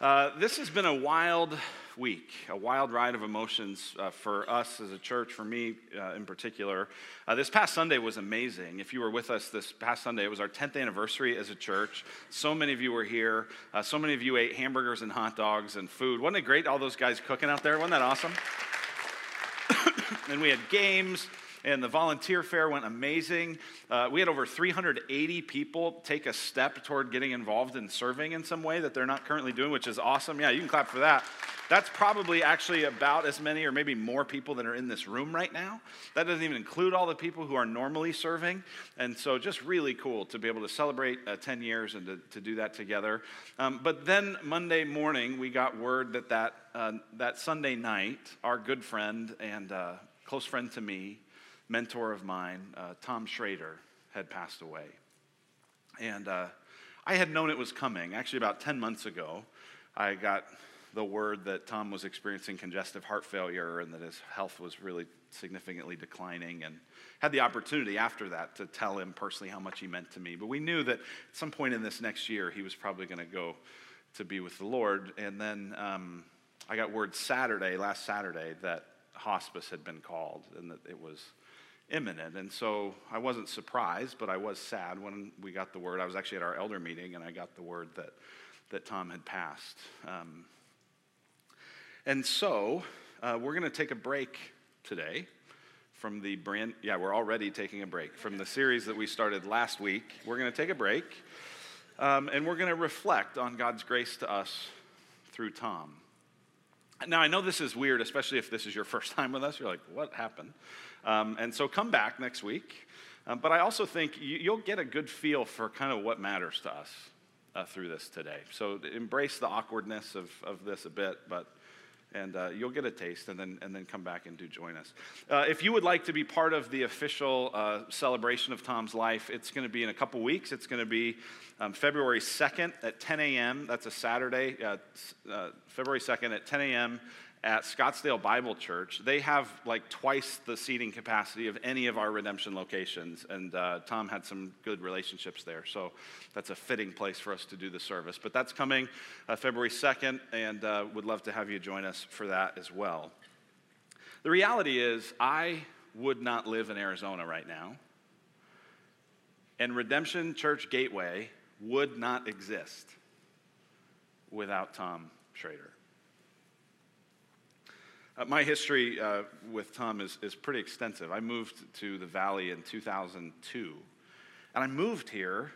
Uh, this has been a wild week, a wild ride of emotions uh, for us as a church, for me uh, in particular. Uh, this past Sunday was amazing. If you were with us this past Sunday, it was our 10th anniversary as a church. So many of you were here. Uh, so many of you ate hamburgers and hot dogs and food. Wasn't it great, all those guys cooking out there? Wasn't that awesome? and we had games and the volunteer fair went amazing. Uh, we had over 380 people take a step toward getting involved in serving in some way that they're not currently doing, which is awesome. Yeah, you can clap for that. That's probably actually about as many or maybe more people that are in this room right now. That doesn't even include all the people who are normally serving. And so, just really cool to be able to celebrate uh, 10 years and to, to do that together. Um, but then Monday morning, we got word that that, uh, that Sunday night, our good friend and uh, close friend to me, mentor of mine, uh, Tom Shrader, had passed away. And uh, I had known it was coming. Actually, about 10 months ago, I got the word that Tom was experiencing congestive heart failure and that his health was really significantly declining, and had the opportunity after that to tell him personally how much he meant to me. But we knew that at some point in this next year, he was probably going to go to be with the Lord. And then um, I got word Saturday, last Saturday, that hospice had been called and that it was imminent. And so I wasn't surprised, but I was sad when we got the word. I was actually at our elder meeting and I got the word that, that Tom had passed. Um, and so uh, we're going to take a break today from the brand, yeah, we're already taking a break from the series that we started last week. We're going to take a break um, and we're going to reflect on God's grace to us through Tom. Now, I know this is weird, especially if this is your first time with us. You're like, what happened? Um, and so come back next week. Um, but I also think you, will get a good feel for kind of what matters to us uh, through this today. So embrace the awkwardness of, of this a bit, but and uh, you'll get a taste and then, and then come back and do join us. Uh, if you would like to be part of the official uh, celebration of Tom's life, it's going to be in a couple weeks. It's going to be um, February 2nd at 10 a.m. That's a Saturday, uh, uh, February 2nd at 10 a.m at Scottsdale Bible Church, they have like twice the seating capacity of any of our redemption locations. And uh, Tom had some good relationships there. So that's a fitting place for us to do the service. But that's coming uh, February 2nd, and uh, would love to have you join us for that as well. The reality is, I would not live in Arizona right now, and Redemption Church Gateway would not exist without Tom Shrader. Uh, my history uh, with Tom is, is pretty extensive. I moved to the Valley in 2002, and I moved here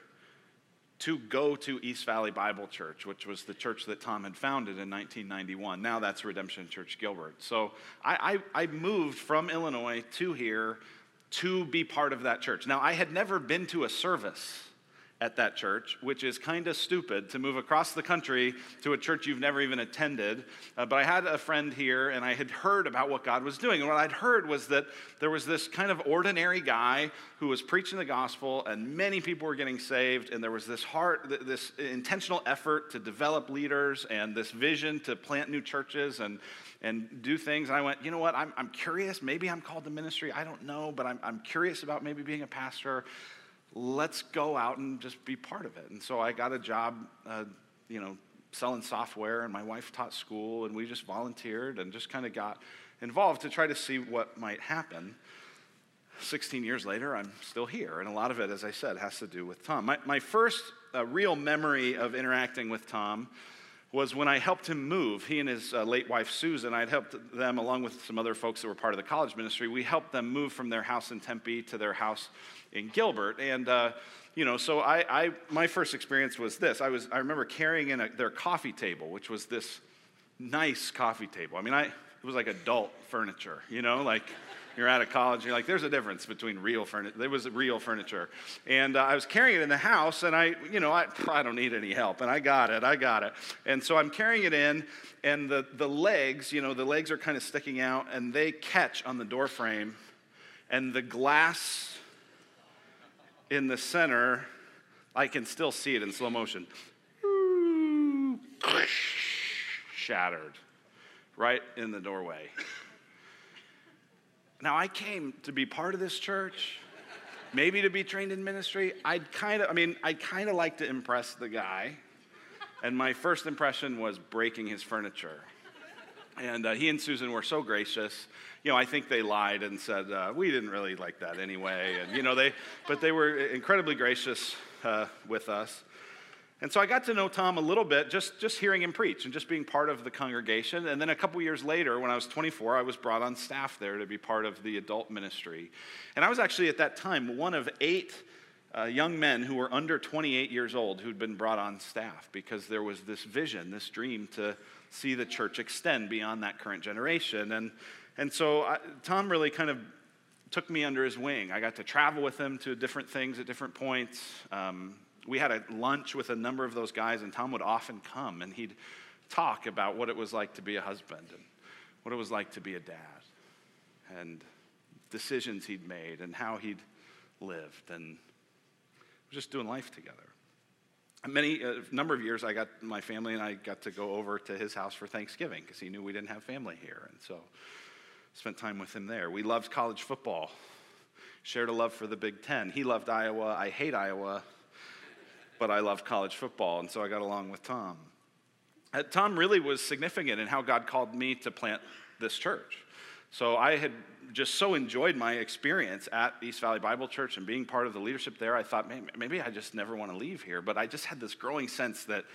to go to East Valley Bible Church, which was the church that Tom had founded in 1991. Now that's Redemption Church Gilbert. So I, I, I moved from Illinois to here to be part of that church. Now, I had never been to a service at that church, which is kind of stupid to move across the country to a church you've never even attended. Uh, but I had a friend here, and I had heard about what God was doing. And what I'd heard was that there was this kind of ordinary guy who was preaching the gospel, and many people were getting saved. And there was this heart, this intentional effort to develop leaders, and this vision to plant new churches and and do things. And I went, you know what? I'm, I'm curious. Maybe I'm called to ministry. I don't know, but I'm, I'm curious about maybe being a pastor let's go out and just be part of it. And so I got a job, uh, you know, selling software, and my wife taught school, and we just volunteered and just kind of got involved to try to see what might happen. 16 years later, I'm still here, and a lot of it, as I said, has to do with Tom. My, my first uh, real memory of interacting with Tom was when I helped him move. He and his uh, late wife, Susan, I'd helped them, along with some other folks that were part of the college ministry, we helped them move from their house in Tempe to their house in Gilbert. And, uh, you know, so I, I, my first experience was this. I, was, I remember carrying in a, their coffee table, which was this nice coffee table. I mean, I, it was like adult furniture, you know, like you're out of college, you're like, there's a difference between real furniture. There was real furniture. And uh, I was carrying it in the house, and I, you know, I, I don't need any help. And I got it, I got it. And so I'm carrying it in, and the, the legs, you know, the legs are kind of sticking out, and they catch on the door frame, and the glass in the center, I can still see it in slow motion. Shattered right in the doorway. Now, I came to be part of this church, maybe to be trained in ministry. I'd kind of, I mean, I kind of like to impress the guy. And my first impression was breaking his furniture. And uh, he and Susan were so gracious. You know, I think they lied and said, uh, we didn't really like that anyway. And, you know, they, but they were incredibly gracious uh, with us. And so I got to know Tom a little bit just, just hearing him preach and just being part of the congregation. And then a couple years later, when I was 24, I was brought on staff there to be part of the adult ministry. And I was actually at that time one of eight uh, young men who were under 28 years old who'd been brought on staff because there was this vision, this dream to see the church extend beyond that current generation. And, and so I, Tom really kind of took me under his wing. I got to travel with him to different things at different points. Um, we had a lunch with a number of those guys, and Tom would often come and he'd talk about what it was like to be a husband and what it was like to be a dad and decisions he'd made and how he'd lived and just doing life together. Many a number of years, I got my family and I got to go over to his house for Thanksgiving because he knew we didn't have family here, and so spent time with him there. We loved college football, shared a love for the Big Ten. He loved Iowa. I hate Iowa but I love college football, and so I got along with Tom. Uh, Tom really was significant in how God called me to plant this church. So I had just so enjoyed my experience at East Valley Bible Church and being part of the leadership there. I thought, maybe, maybe I just never want to leave here. But I just had this growing sense that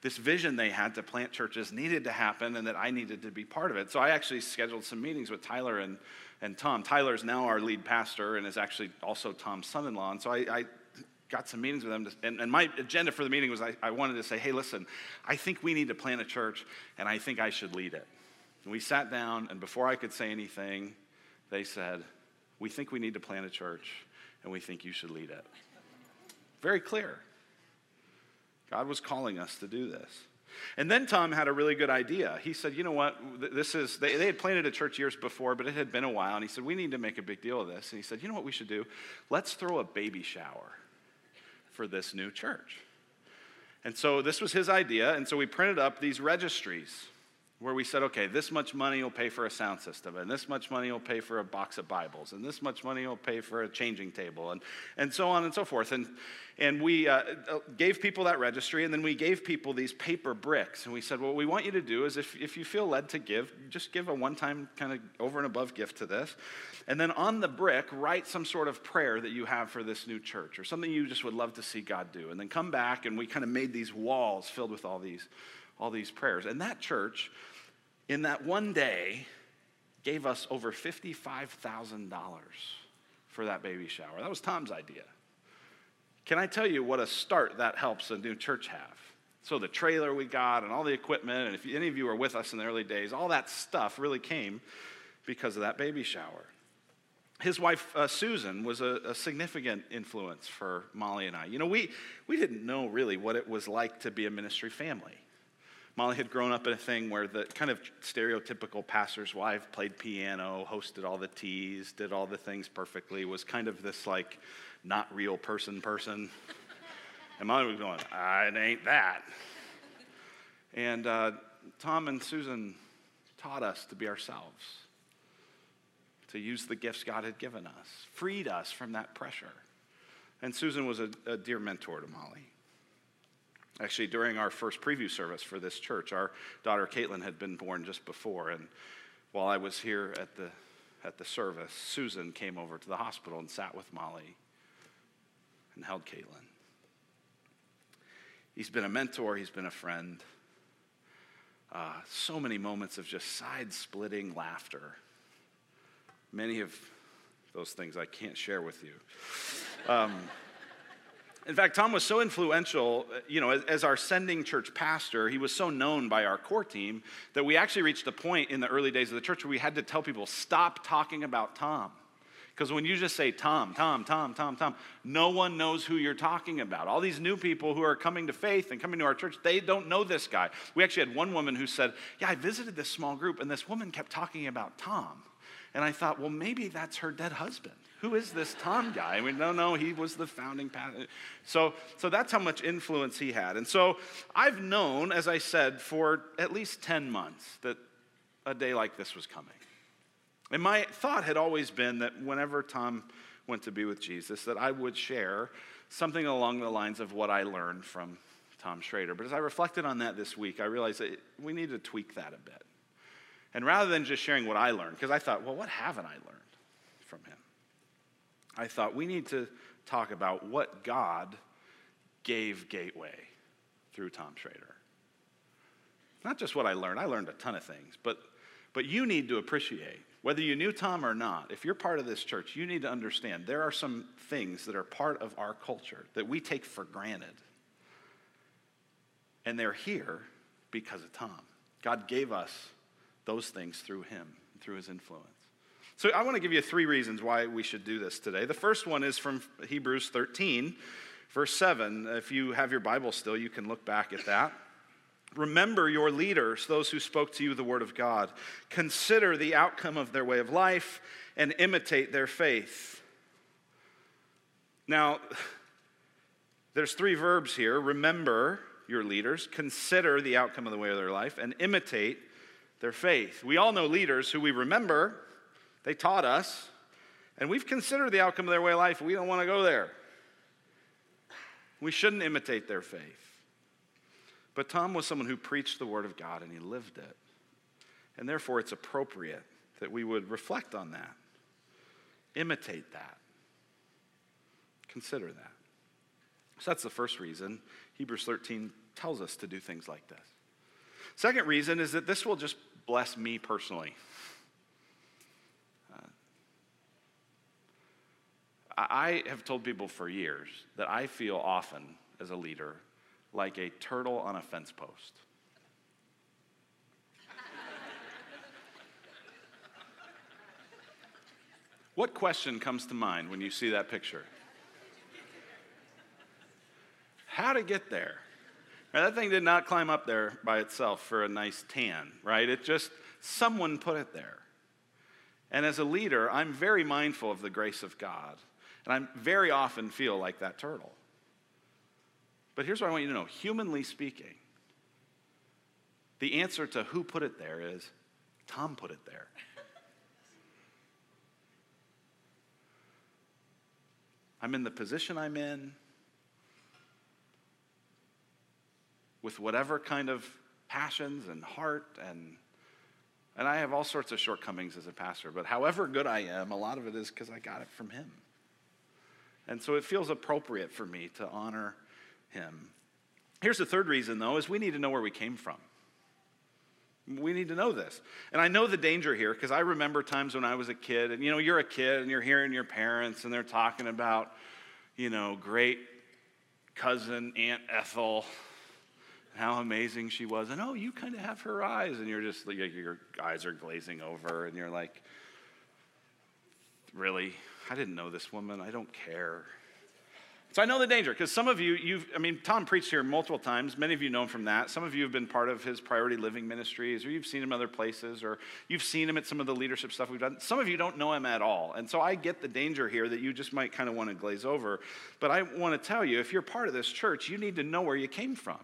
this vision they had to plant churches needed to happen and that I needed to be part of it. So I actually scheduled some meetings with Tyler and, and Tom. Tyler is now our lead pastor and is actually also Tom's son in law. And so I, I got some meetings with them. To, and, and, my agenda for the meeting was I, I, wanted to say, hey, listen, I think we need to plant a church, and I think I should lead it. And we sat down, and before I could say anything, they said, we think we need to plant a church, and we think you should lead it. Very clear. God was calling us to do this. And then Tom had a really good idea. He said, You know what? This is, they, they, had planted a church years before, but it had been a while. And he said, We need to make a big deal of this. And he said, You know what we should do? Let's throw a baby shower for this new church. And so this was his idea. And so we printed up these registries where we said, okay, this much money will pay for a sound system, and this much money will pay for a box of Bibles, and this much money will pay for a changing table, and, and so on and so forth. And, and we uh, uh, gave people that registry, and then we gave people these paper bricks. And we said, what we want you to do is if, if you feel led to give, just give a one time kind of over and above gift to this. And then on the brick, write some sort of prayer that you have for this new church or something you just would love to see God do. And then come back, and we kind of made these walls filled with all these all these prayers. And that church, in that one day, gave us over $55,000 for that baby shower. That was Tom's idea. Can I tell you what a start that helps a new church have? So, the trailer we got and all the equipment, and if any of you were with us in the early days, all that stuff really came because of that baby shower. His wife, uh, Susan, was a, a, significant influence for Molly and I. You know, we, we didn't know really what it was like to be a ministry family. Molly had grown up in a thing where the kind of stereotypical pastor's wife played piano, hosted all the teas, did all the things perfectly, was kind of this like not real person person. and Molly was going, it ain't that. And uh, Tom and Susan taught us to be ourselves, to use the gifts God had given us, freed us from that pressure. And Susan was a, a dear mentor to Molly. Actually, during our first preview service for this church, our daughter Caitlin had been born just before. And while I was here at the, at the service, Susan came over to the hospital and sat with Molly and held Caitlin. He's been a mentor, he's been a friend. Uh, so many moments of just side splitting laughter. Many of those things I can't share with you. Um, in fact, Tom was so influential, uh, you know, as, as, our sending church pastor, he was so known by our core team that we actually reached a point in the early days of the church where we had to tell people, stop talking about Tom. Because when you just say Tom, Tom, Tom, Tom, Tom, no one knows who you're talking about. All these new people who are coming to faith and coming to our church, they don't know this guy. We actually had one woman who said, Yeah, I visited this small group, and this woman kept talking about Tom. And I thought, well, maybe that's her dead husband who is this Tom guy? I mean, no, no, he was the founding pastor. So, so that's how much influence he had. And so I've known, as I said, for at least 10 months that a day like this was coming. And my thought had always been that whenever Tom went to be with Jesus, that I would share something along the lines of what I learned from, Tom Shrader. But as I reflected on that this week, I realized that we need to tweak that a bit. And rather than just sharing what I learned, because I thought, well, what haven't I learned from him? I thought we need to talk about what God gave Gateway through Tom Shrader. Not just what I learned, I learned a ton of things, but, but you need to appreciate, whether you knew Tom or not, if you're part of this church, you need to understand there are some things that are part of our culture that we take for granted. And they're here because of Tom. God gave us those things through him, through his influence. So I want to give you three reasons why we should do this today. The first one is from Hebrews 13, verse 7. If you have your Bible still, you can look back at that. Remember your leaders, those who spoke to you the word of God. Consider the outcome of their way of life and imitate their faith. Now, there's three verbs here remember your leaders, consider the outcome of the way of their life, and imitate their faith. We all know leaders who we remember, they taught us, and we've considered the outcome of their way of life. We don't want to go there. We shouldn't imitate their faith. But Tom was someone who preached the Word of God and he lived it. And therefore, it's appropriate that we would reflect on that, imitate that, consider that. So that's the first reason Hebrews 13 tells us to do things like this. Second reason is that this will just bless me personally. I have told people for years that I feel often as a leader like a turtle on a fence post. what question comes to mind when you see that picture? How to get there? Now, that thing did not climb up there by itself for a nice tan, right? It just, someone put it there. And as a leader, I'm very mindful of the grace of God. And I very often feel like that turtle. But here's what I want you to know humanly speaking, the answer to who put it there is Tom put it there. I'm in the position I'm in with whatever kind of passions and heart and and I have all sorts of shortcomings as a pastor, but however good I am, a lot of it is because I got it from him. And so it feels appropriate for me to honor him. Here's the third reason, though, is we need to know where we came from. We need to know this. And I know the danger here because I remember times when I was a kid, and you know, you're a kid and you're hearing your parents and they're talking about, you know, great cousin Aunt Ethel, how amazing she was. And oh, you kind of have her eyes. And you're just your eyes are glazing over, and you're like, really? I didn't know this woman. I don't care. So I know the danger because some of you, you've, I mean, Tom preached here multiple times. Many of you know him from that. Some of you have been part of his priority living ministries, or you've seen him other places, or you've seen him at some of the leadership stuff we've done. Some of you don't know him at all. And so I get the danger here that you just might kind of want to glaze over. But I want to tell you if you're part of this church, you need to know where you came from.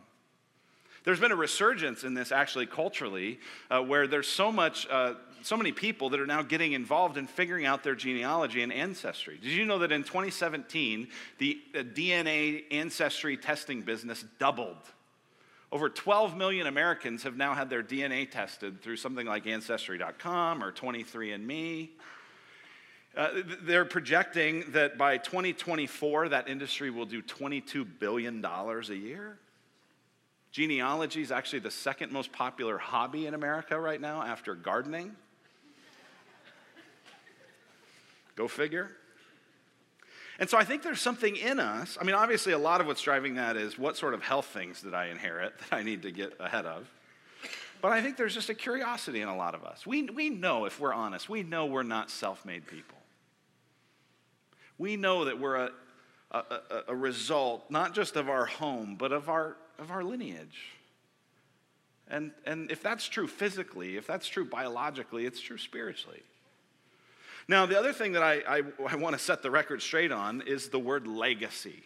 There's been a resurgence in this actually culturally, uh, where there's so much, uh, so many people that are now getting involved in figuring out their genealogy and ancestry. Did you know that in 2017, the DNA ancestry testing business doubled? Over 12 million Americans have now had their DNA tested through something like Ancestry.com or 23andMe. Uh, they're projecting that by 2024, that industry will do $22 billion a year. Genealogy is actually the second most popular hobby in America right now after gardening. Go figure. And so I think there's something in us. I mean, obviously, a lot of what's driving that is what sort of health things did I inherit that I need to get ahead of. But I think there's just a curiosity in a lot of us. We, we know, if we're honest, we know we're not self made people. We know that we're a, a, a, a result not just of our home, but of our of our lineage. And, and if that's true physically, if that's true biologically, it's true spiritually. Now, the other thing that I, I, I want to set the record straight on is the word legacy.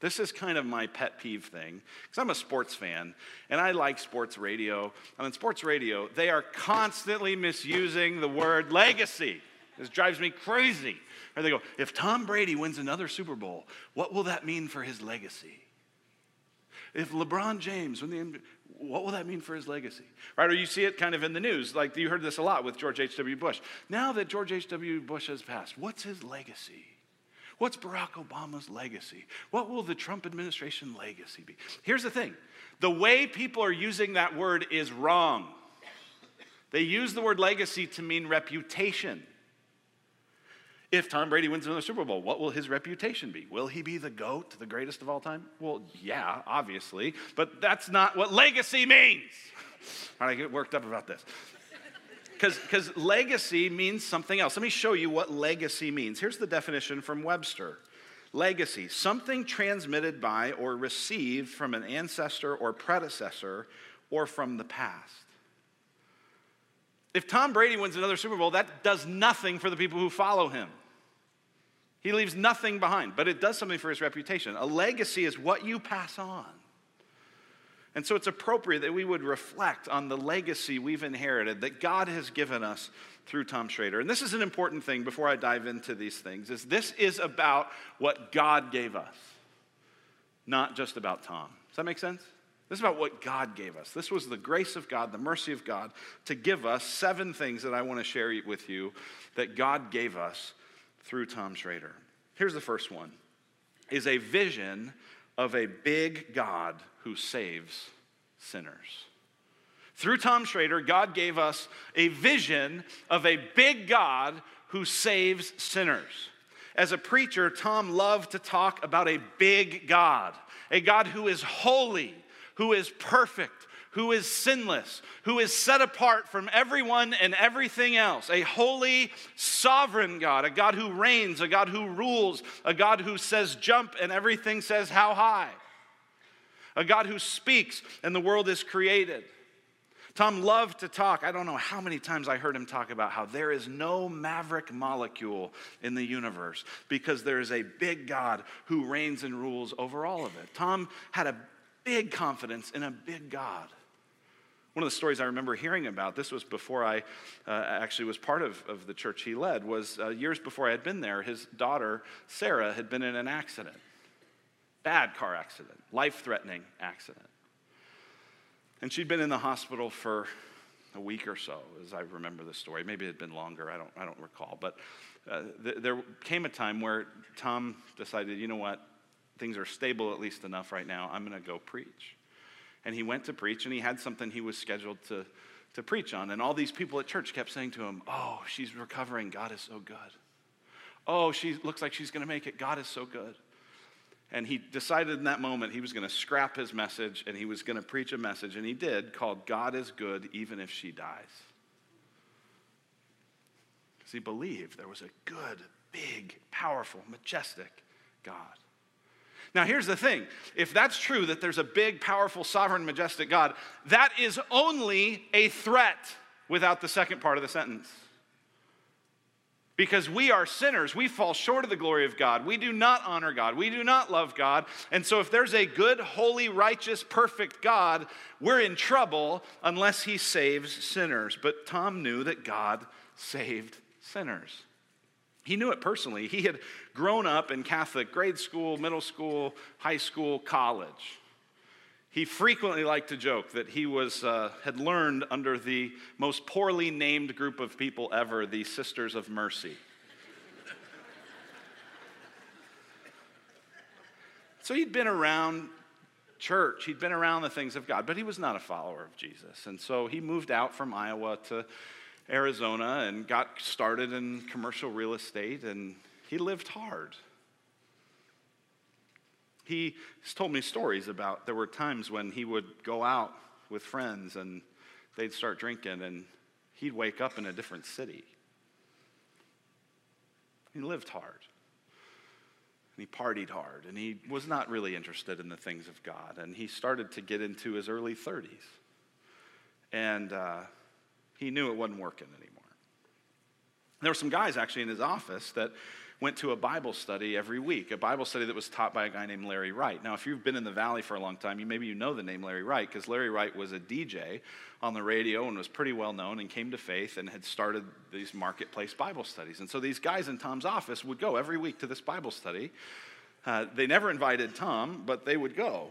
This is kind of my pet peeve thing because I'm a sports fan and I like sports radio. And in sports radio, they are constantly misusing the word legacy. This drives me crazy. Or they go, if Tom Brady wins another Super Bowl, what will that mean for his legacy? If LeBron James, when the what will that mean for his legacy? Right? Or you see it kind of in the news. Like you heard this a lot with George H.W. Bush. Now that George H.W. Bush has passed, what's his legacy? What's Barack Obama's legacy? What will the Trump administration legacy be? Here's the thing the way people are using that word is wrong. They use the word legacy to mean reputation. If Tom Brady wins another Super Bowl, what will his reputation be? Will he be the GOAT, the greatest of all time? Well, yeah, obviously, but that's not what legacy means. I get worked up about this. Because legacy means something else. Let me show you what legacy means. Here's the definition from Webster Legacy, something transmitted by or received from an ancestor or predecessor or from the past. If Tom Brady wins another Super Bowl, that does nothing for the people who follow him. He leaves nothing behind, but it does something for his reputation. A legacy is what you pass on. And so it's appropriate that we would reflect on the legacy we've inherited that God has given us through Tom Shrader. And this is an important thing before I dive into these things is this is about what God gave us, not just about Tom. Does that make sense? This is about what God gave us. This was the grace of God, the mercy of God to give us seven things that I want to share with you that God gave us through Tom Shrader. Here's the first one is a vision of a big God who saves sinners. Through Tom Shrader, God gave us a vision of a big God who saves sinners. As a preacher, Tom loved to talk about a big God, a God who is holy, who is perfect, who is sinless, who is set apart from everyone and everything else, a holy, sovereign God, a God who reigns, a God who rules, a God who says jump and everything says how high, a God who speaks and the world is created. Tom loved to talk. I don't know how many times I heard him talk about how there is no maverick molecule in the universe because there is a big God who reigns and rules over all of it. Tom had a big confidence in a big God. One of the stories I remember hearing about, this was before I uh, actually was part of, of the church he led, was uh, years before I had been there, his daughter, Sarah, had been in an accident. Bad car accident, life threatening accident. And she'd been in the hospital for a week or so, as I remember the story. Maybe it had been longer, I don't, I don't recall. But uh, th- there came a time where Tom decided, you know what, things are stable at least enough right now, I'm going to go preach and he went to preach, and he had something he was scheduled to, to preach on. And all these people at church kept saying to him, Oh, she's recovering. God is so good. Oh, she looks like she's going to make it. God is so good. And he decided in that moment he was going to scrap his message and he was going to preach a message, and he did, called God is Good Even If She Dies. Because he believed there was a good, big, powerful, majestic God. Now, here's the thing if that's true, that there's a big, powerful, sovereign, majestic God, that is only a threat without the second part of the sentence. Because we are sinners. We fall short of the glory of God. We do not honor God. We do not love God. And so, if there's a good, holy, righteous, perfect God, we're in trouble unless He saves sinners. But Tom knew that God saved sinners. He knew it personally. He had grown up in Catholic grade school, middle school, high school, college. He frequently liked to joke that he was, uh, had learned under the most poorly named group of people ever, the Sisters of Mercy. so he'd been around church, he'd been around the things of God, but he was not a follower of Jesus. And so he moved out from Iowa to Arizona and got started in commercial real estate, and he lived hard. He told me stories about there were times when he would go out with friends and they'd start drinking, and he'd wake up in a different city. He lived hard. And he partied hard, and he was not really interested in the things of God. And he started to get into his early 30s. And uh, he knew it wasn't working anymore. There were some guys actually in his office that went to a Bible study every week, a Bible study that was taught by a guy named Larry Wright. Now, if you've been in the Valley for a long time, you maybe you know the name Larry Wright because Larry Wright was a DJ on the radio and was pretty well known and came to faith and had started these marketplace Bible studies. And so these guys in Tom's office would go every week to this Bible study. Uh, they never invited Tom, but they would go.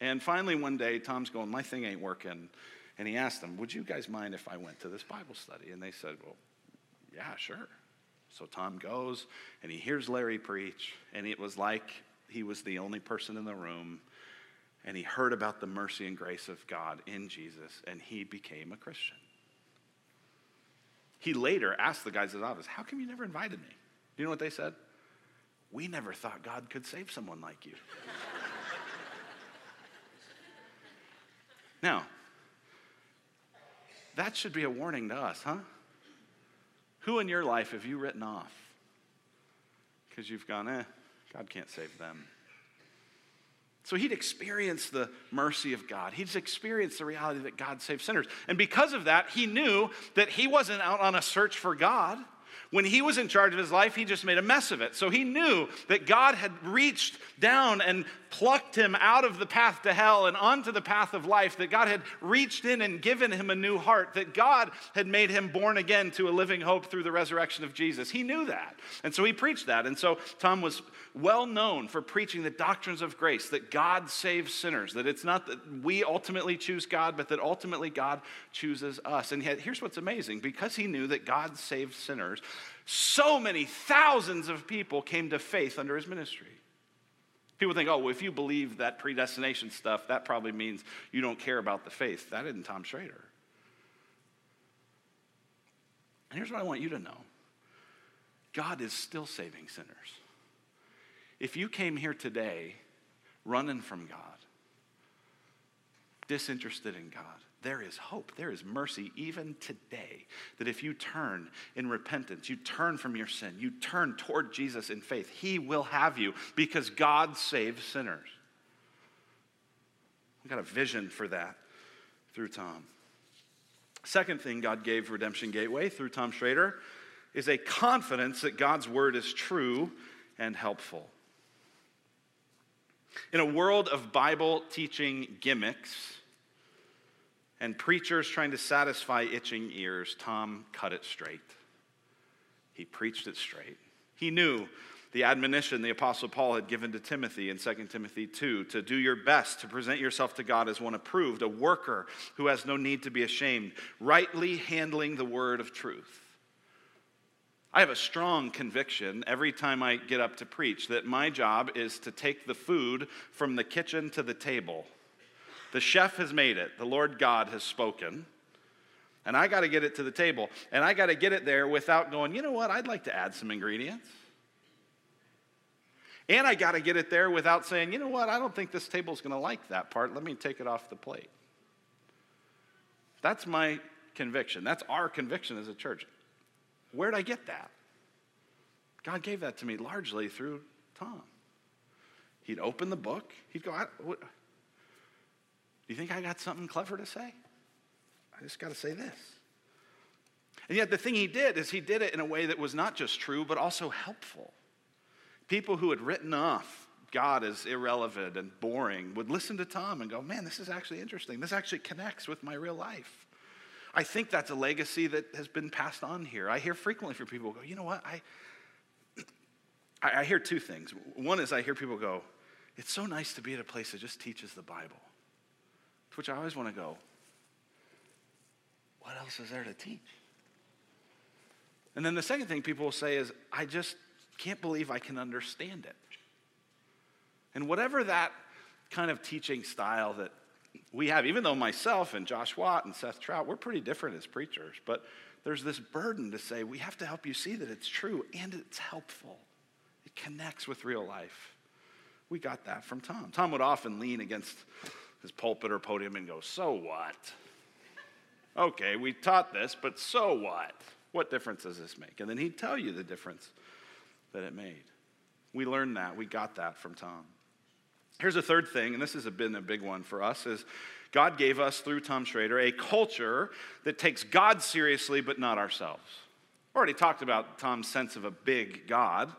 And finally, one day, Tom's going, My thing ain't working. And he asked them, Would you guys mind if I went to this Bible study? And they said, Well, yeah, sure. So Tom goes and he hears Larry preach, and it was like he was the only person in the room. And he heard about the mercy and grace of God in Jesus, and he became a Christian. He later asked the guys at his office, How come you never invited me? Do you know what they said? We never thought God could save someone like you. now, that should be a warning to us, huh? Who in your life have you written off? Because you've gone, eh, God can't save them. So he'd experienced the mercy of God. He'd experienced the reality that God saves sinners. And because of that, he knew that he wasn't out on a search for God. When he was in charge of his life, he just made a mess of it. So he knew that God had reached down and plucked him out of the path to hell and onto the path of life, that God had reached in and given him a new heart, that God had made him born again to a living hope through the resurrection of Jesus. He knew that. And so he preached that. And so Tom was well known for preaching the doctrines of grace, that God saves sinners, that it's not that we ultimately choose God, but that ultimately God chooses us. And yet, here's what's amazing because he knew that God saved sinners, so many thousands of people came to faith under his ministry. People think, oh, well, if you believe that predestination stuff, that probably means you don't care about the faith. That isn't Tom Shrader. And here's what I want you to know God is still saving sinners. If you came here today running from God, disinterested in God, there is hope. There is mercy even today. That if you turn in repentance, you turn from your sin, you turn toward Jesus in faith, He will have you because God saves sinners. We got a vision for that through Tom. Second thing God gave Redemption Gateway through Tom Shrader is a confidence that God's word is true and helpful. In a world of Bible teaching gimmicks, and preachers trying to satisfy itching ears, Tom cut it straight. He preached it straight. He knew the admonition the Apostle Paul had given to Timothy in 2 Timothy 2 to do your best to present yourself to God as one approved, a worker who has no need to be ashamed, rightly handling the word of truth. I have a strong conviction every time I get up to preach that my job is to take the food from the kitchen to the table. The chef has made it, the Lord God has spoken. And I got to get it to the table. And I got to get it there without going, you know what, I'd like to add some ingredients. And I got to get it there without saying, you know what, I don't think this table's going to like that part. Let me take it off the plate. That's my conviction. That's our conviction as a church. Where'd I get that? God gave that to me largely through Tom. He'd open the book, he'd go, you think I got something clever to say? I just got to say this. And yet, the thing he did is he did it in a way that was not just true, but also helpful. People who had written off God as irrelevant and boring would listen to Tom and go, man, this is actually interesting. This actually connects with my real life. I think that's a legacy that has been passed on here. I hear frequently from people go, you know what? I, I, hear two things. One is I hear people go, it's so nice to be at a place that just teaches the Bible which I always want to go, what else is there to teach? And then the second thing people will say is, I just can't believe I can understand it. And whatever that kind of teaching style that we have, even though myself and Josh Watt and Seth Trout, we're pretty different as preachers, but there's this burden to say we have to help you see that it's true and it's helpful. It connects with real life. We got that from Tom. Tom would often lean against his pulpit or podium and go, So what? Okay, we taught this, but so what? What difference does this make? And then he'd tell you the difference that it made. We learned that. We got that from Tom. Here's a third thing, and this has been a big one for us, is God gave us through Tom Shrader a culture that takes God seriously, but not ourselves. Already talked about Tom's sense of a big God.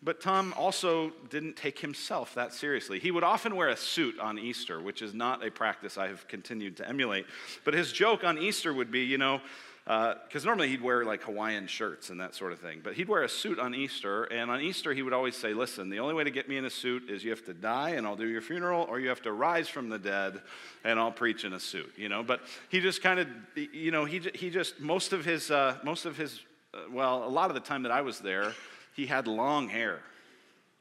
But Tom also didn't take himself that seriously. He would often wear a suit on Easter, which is not a practice I have continued to emulate. But his joke on Easter would be, you know, because uh, normally he'd wear like Hawaiian shirts and that sort of thing. But he'd wear a suit on Easter, and on Easter he would always say, Listen, the only way to get me in a suit is you have to die and I'll do your funeral, or you have to rise from the dead and I'll preach in a suit, you know. But he just kind of, you know, he, he just, most of his, uh, most of his, uh, well, a lot of the time that I was there, he had long hair,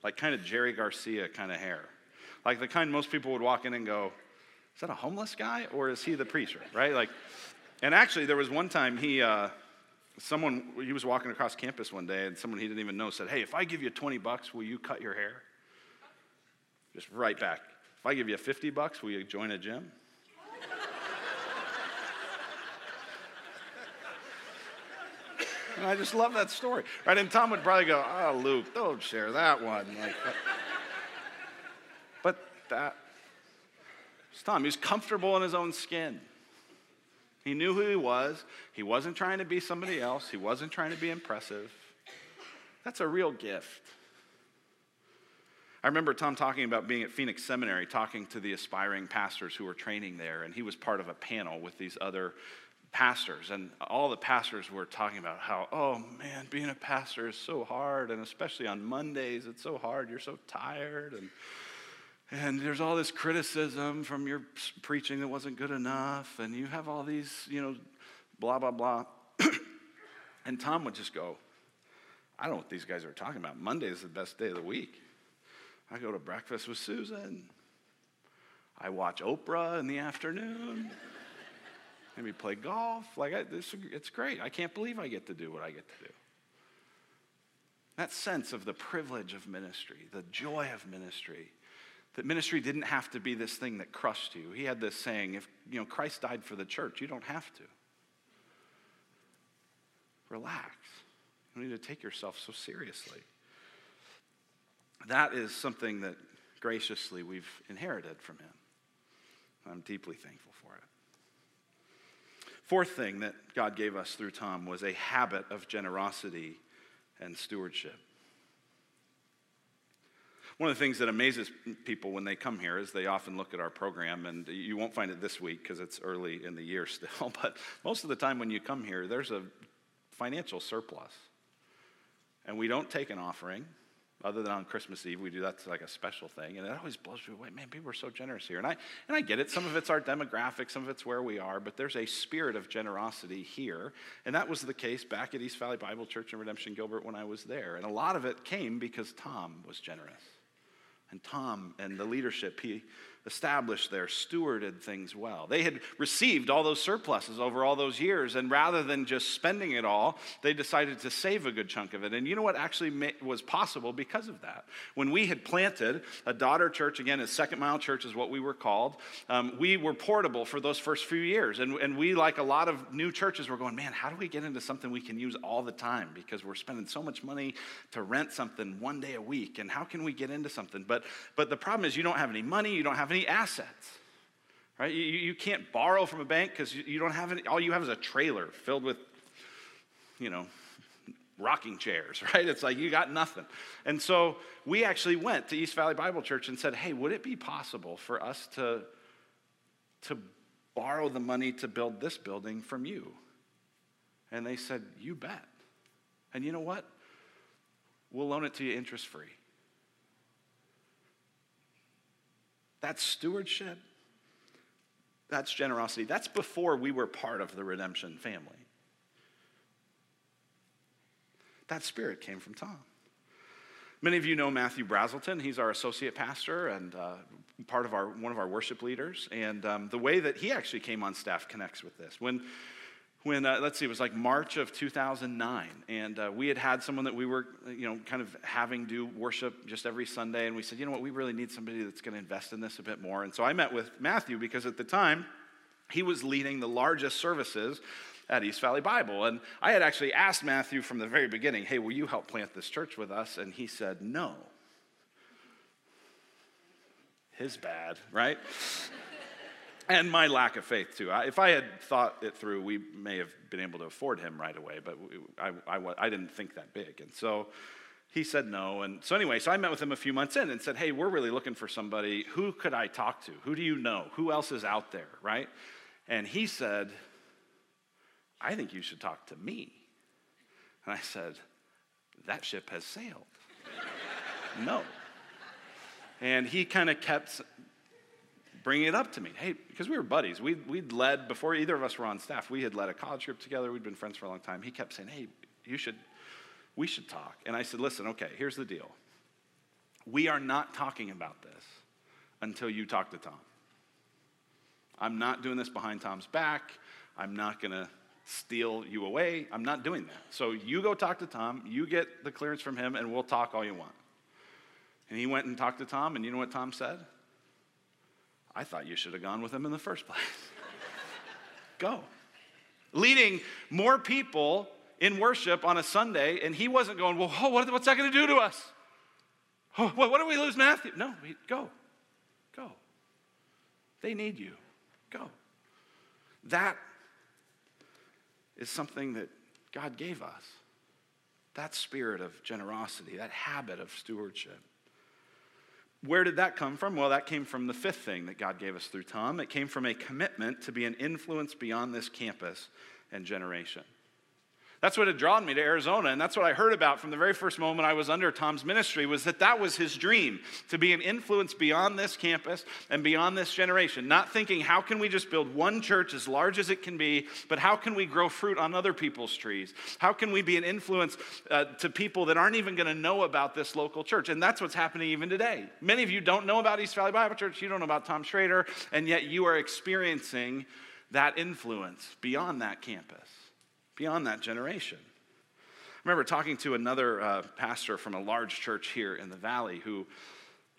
like kind of Jerry Garcia kind of hair. Like the kind most people would walk in and go, is that a homeless guy or is he the preacher, right? Like, and actually, there was one time he, uh, someone, he was walking across campus one day and someone he didn't even know said, Hey, if I give you 20 bucks, will you cut your hair? Just right back. If I give you 50 bucks, will you join a gym? And I just love that story. Right? And Tom would probably go, Oh, Luke, don't share that one. Like, but that it's Tom. He was comfortable in his own skin. He knew who he was. He wasn't trying to be somebody else. He wasn't trying to be impressive. That's a real gift. I remember Tom talking about being at Phoenix Seminary, talking to the aspiring pastors who were training there, and he was part of a panel with these other pastors. And all the pastors were talking about how, oh man, being a pastor is so hard, and especially on Mondays, it's so hard. You're so tired. And and there's all this criticism from your preaching that wasn't good enough, and you have all these, you know, blah, blah, blah. and Tom would just go, I don't know what these guys are talking about. Monday is the best day of the week. I go to breakfast with Susan. I watch Oprah in the afternoon. Maybe play golf. Like, I, this, it's great. I can't believe I get to do what I get to do. That sense of the privilege of ministry, the joy of ministry, that ministry didn't have to be this thing that crushed you. He had this saying, if you know Christ died for the church, you don't have to. Relax. You don't need to take yourself so seriously. That is something that graciously we've inherited from him. I'm deeply thankful for it. Fourth thing that God gave us through Tom was a habit of generosity and stewardship. One of the things that amazes people when they come here is they often look at our program, and you won't find it this week because it's early in the year still, but most of the time when you come here, there's a financial surplus. And we don't take an offering, other than on Christmas Eve. We do that's like a special thing. And it always blows me away. Man, people are so generous here. And I, and I get it. Some of it's our demographic, some of it's where we are, but there's a spirit of generosity here. And that was the case back at East Valley Bible Church in Redemption Gilbert when I was there. And a lot of it came because Tom was generous and Tom and the leadership he established there stewarded things well. They had received all those surpluses over all those years, and rather than just spending it all, they decided to save a good chunk of it. And you know what actually was possible because of that? When we had planted a daughter church, again, a second mile church is what we were called, um, we were portable for those first few years. And, and we, like a lot of new churches, were going, man, how do we get into something we can use all the time? Because we're spending so much money to rent something one day a week. And how can we get into something? But, but the problem is, you don't have any money, you don't have any any assets. Right? You, you can't borrow from a bank because you, you don't have any, all you have is a trailer filled with, you know, rocking chairs, right? It's like you got nothing. And so we actually went to East Valley Bible Church and said, hey, would it be possible for us to, to borrow the money to build this building from you? And they said, you bet. And you know what? We'll loan it to you interest free. That's stewardship. That's generosity. That's before we were part of the redemption family. That spirit came from Tom. Many of you know Matthew Brazelton. He's our associate pastor and uh, part of our one of our worship leaders. And um, the way that he actually came on staff connects with this. When when uh, let's see it was like march of 2009 and uh, we had had someone that we were you know kind of having do worship just every sunday and we said you know what we really need somebody that's going to invest in this a bit more. And so i met with matthew because at the time he was leading the largest services at east valley bible and i had actually asked matthew from the very beginning hey will you help plant this church with us? And he said no. His bad right and my lack of faith too. If I had thought it through, we may have been able to afford him right away, but I, I, I, didn't think that big. And so he said no. And so anyway, so I met with him a few months in and said, hey, we're really looking for somebody. Who could I talk to? Who do you know? Who else is out there, right? And he said, I think you should talk to me. And I said, That ship has sailed. no. And he kind of kept bringing it up to me. Hey, because we were buddies. We'd, we'd led, before either of us were on staff, we had led a college group together. We'd been friends for a long time. He kept saying, Hey, you should, we should talk. And I said, Listen, okay, here's the deal. We are not talking about this until you talk to Tom. I'm not doing this behind Tom's back. I'm not going to steal you away. I'm not doing that. So you go talk to Tom, you get the clearance from him, and we'll talk all you want. And he went and talked to Tom, and you know what Tom said? I thought you should have gone with him in the first place. go. Leading more people in worship on a Sunday, and he wasn't going, Well, oh, what's that going to do to us? Oh, what, what do we lose Matthew? No, go. Go. They need you. Go. That is something that God gave us. That spirit of generosity, that habit of stewardship. Where did that come from? Well, that came from the fifth thing that God gave us through Tom. It came from a commitment to be an influence beyond this campus and generation. That's what had drawn me to Arizona, and that's what I heard about from the very first moment I was under Tom's ministry was that that was his dream, to be an influence beyond this campus and beyond this generation. Not thinking, how can we just build one church as large as it can be, but how can we grow fruit on other people's trees? How can we be an influence uh, to people that aren't even going to know about this local church? And that's what's happening even today. Many of you don't know about East Valley Bible Church, you don't know about Tom Shrader, and yet you are experiencing that influence beyond that campus beyond that generation. I remember talking to another uh, pastor from a large church here in the valley who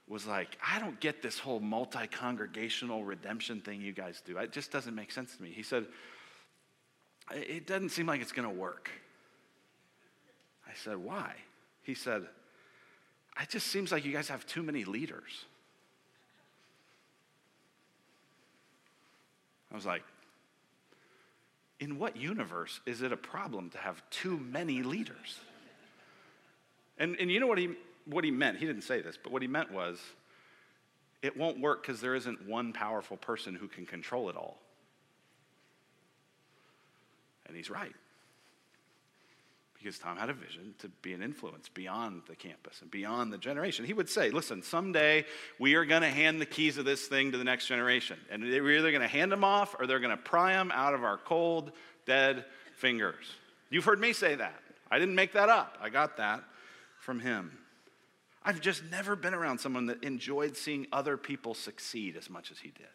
was like, I don't get this whole multi congregational redemption thing you guys do. It just doesn't make sense to me. He said, It doesn't seem like it's going to work. I said, Why? He said, It just seems like you guys have too many leaders. I was like, in what universe is it a problem to have too many leaders? And, and you know what he, what he meant? He didn't say this, but what he meant was it won't work because there isn't one powerful person who can control it all. And he's right. Because Tom had a vision to be an influence beyond the campus and beyond the generation. He would say, listen, someday we are going to hand the keys of this thing to the next generation. And we're either going to hand them off or they're going to pry them out of our cold, dead fingers. You've heard me say that. I didn't make that up. I got that from him. I've just never been around someone that enjoyed seeing other people succeed as much as he did.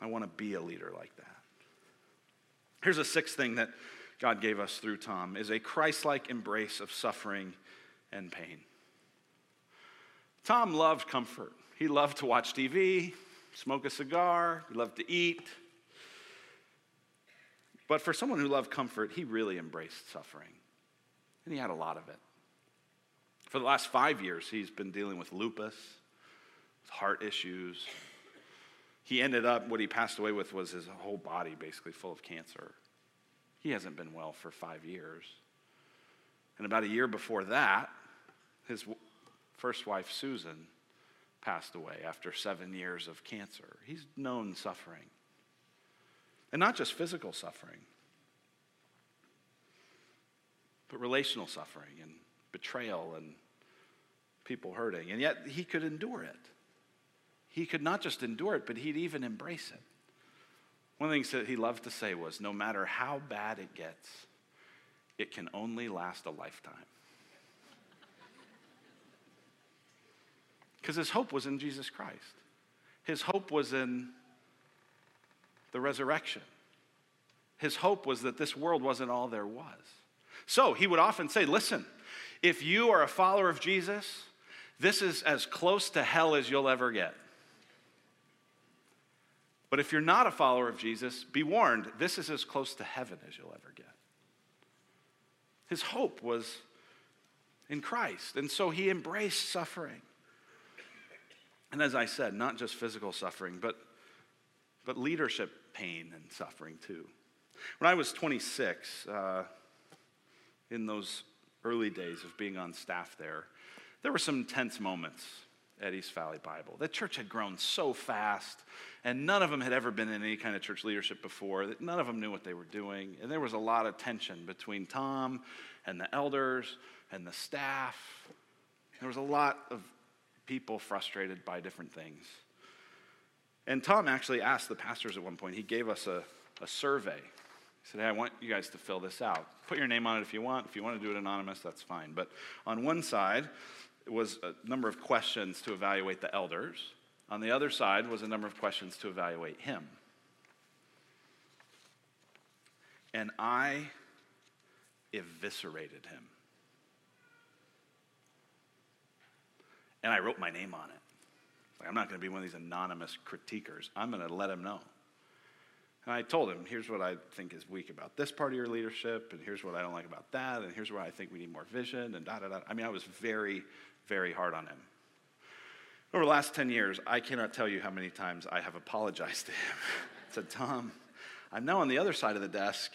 I want to be a leader like that. Here's a sixth thing that God gave us through Tom is a Christ like embrace of suffering and pain. Tom loved comfort. He loved to watch TV, smoke a cigar, he loved to eat. But for someone who loved comfort, he really embraced suffering. And he had a lot of it. For the last five years, he's been dealing with lupus, with heart issues. He ended up, what he passed away with was his whole body basically full of cancer. He hasn't been well for five years. And about a year before that, his first wife, Susan, passed away after seven years of cancer. He's known suffering. And not just physical suffering, but relational suffering and betrayal and people hurting. And yet he could endure it. He could not just endure it, but he'd even embrace it. One of the things that he loved to say was no matter how bad it gets, it can only last a lifetime. Because his hope was in Jesus Christ, his hope was in the resurrection. His hope was that this world wasn't all there was. So he would often say, Listen, if you are a follower of Jesus, this is as close to hell as you'll ever get. But if you're not a follower of Jesus, be warned, this is as close to heaven as you'll ever get. His hope was in Christ, and so he embraced suffering. And as I said, not just physical suffering, but, but leadership pain and suffering too. When I was 26, uh, in those early days of being on staff there, there were some tense moments at East Valley Bible. The church had grown so fast, and none of them had ever been in any kind of church leadership before, that none of them knew what they were doing. And there was a lot of tension between Tom and the elders and the staff. There was a lot of people frustrated by different things. And Tom actually asked the pastors at one point, he gave us a, a survey. He said, Hey, I want you guys to fill this out. Put your name on it if you want. If you want to do it anonymous, that's fine. But on one side was a number of questions to evaluate the elders, on the other side was a number of questions to evaluate him. And I eviscerated him. And I wrote my name on it. Like, I'm not going to be one of these anonymous critiquers. I'm going to let him know. And I told him, here's what I think is weak about this part of your leadership, and here's what I don't like about that, and here's where I think we need more vision, and da da da. I mean, I was very, very hard on him. Over the last 10 years, I cannot tell you how many times I have apologized to him. Said, Tom, I'm now on the other side of the desk,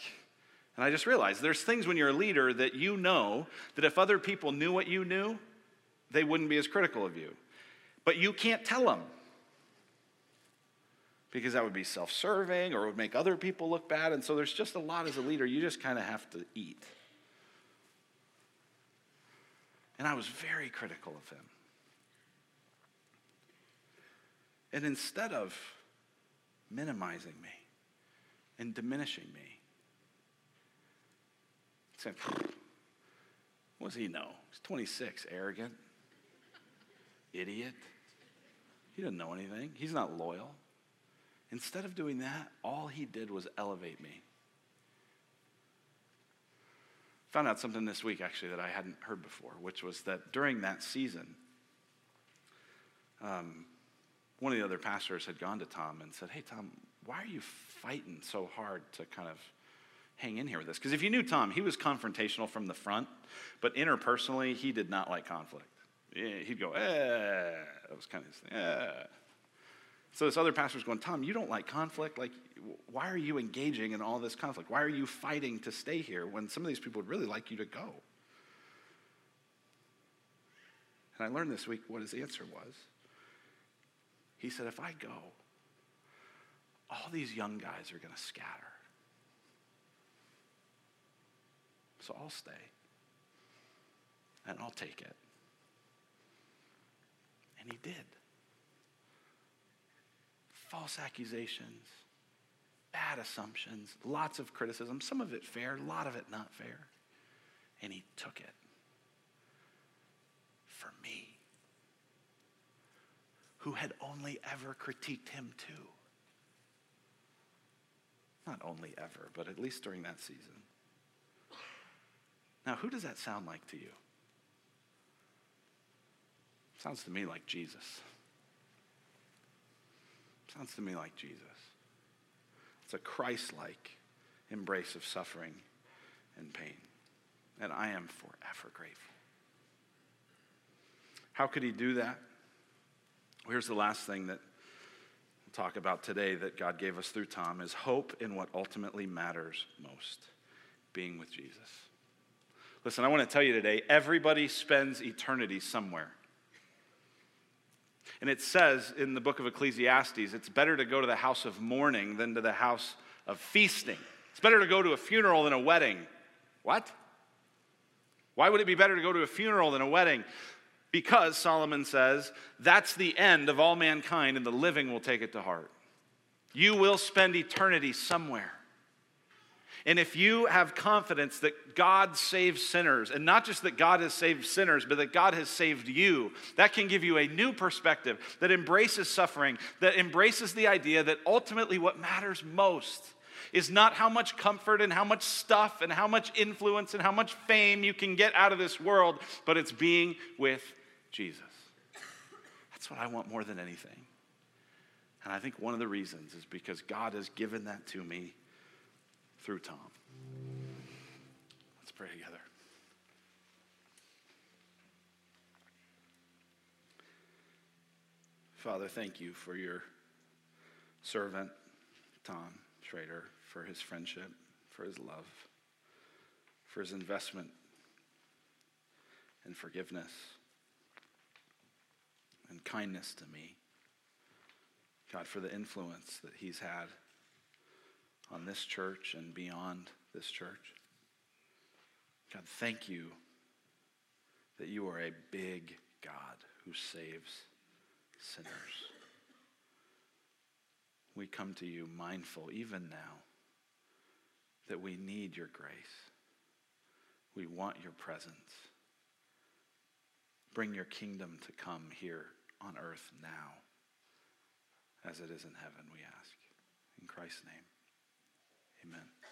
and I just realized there's things when you're a leader that you know that if other people knew what you knew, they wouldn't be as critical of you. But you can't tell them because that would be self serving or it would make other people look bad. And so there's just a lot as a leader you just kind of have to eat. And I was very critical of him. And instead of minimizing me and diminishing me, said, what does he know? He's 26, arrogant, idiot. He doesn't know anything. He's not loyal. Instead of doing that, all he did was elevate me. Found out something this week, actually, that I hadn't heard before, which was that during that season, um, one of the other pastors had gone to Tom and said, Hey, Tom, why are you fighting so hard to kind of hang in here with this? Because if you knew Tom, he was confrontational from the front, but interpersonally, he did not like conflict. He'd go, eh, that was kind of his thing, eh. So this other pastor's going, Tom, you don't like conflict. Like, why are you engaging in all this conflict? Why are you fighting to stay here when some of these people would really like you to go? And I learned this week what his answer was. He said, if I go, all these young guys are going to scatter. So I'll stay. And I'll take it. And he did false accusations, bad assumptions, lots of criticism, some of it fair, a lot of it not fair. And he took it for me, who had only ever critiqued him too. Not only ever, but at least during that season. Now, who does that sound like to you? Sounds to me like Jesus. Sounds to me like Jesus. It's a Christ like embrace of suffering and pain. And I am forever grateful. How could he do that? here's the last thing that we'll talk about today that God gave us through Tom is hope in what ultimately matters most being with Jesus. Listen, I want to tell you today everybody spends eternity somewhere. And it says in the book of Ecclesiastes, it's better to go to the house of mourning than to the house of feasting. It's better to go to a funeral than a wedding. What? Why would it be better to go to a funeral than a wedding? Because, Solomon says, that's the end of all mankind, and the living will take it to heart. You will spend eternity somewhere. And if you have confidence that God saves sinners, and not just that God has saved sinners, but that God has saved you, that can give you a new perspective that embraces suffering, that embraces the idea that ultimately what matters most is not how much comfort and how much stuff and how much influence and how much fame you can get out of this world, but it's being with Jesus. That's what I want more than anything. And I think one of the reasons is because God has given that to me through Tom. Let's pray together. Father, thank you for your servant, Tom Shrader, for his friendship, for his love, for his investment and forgiveness. and kindness to me. God, for the influence that he's had on this church and beyond this church. God, thank you that you are a big God who saves sinners. We come to you mindful, even now, that we need your grace. We want your presence. Bring your kingdom to come here on earth now, as it is in heaven, we ask. In Christ's name, amen.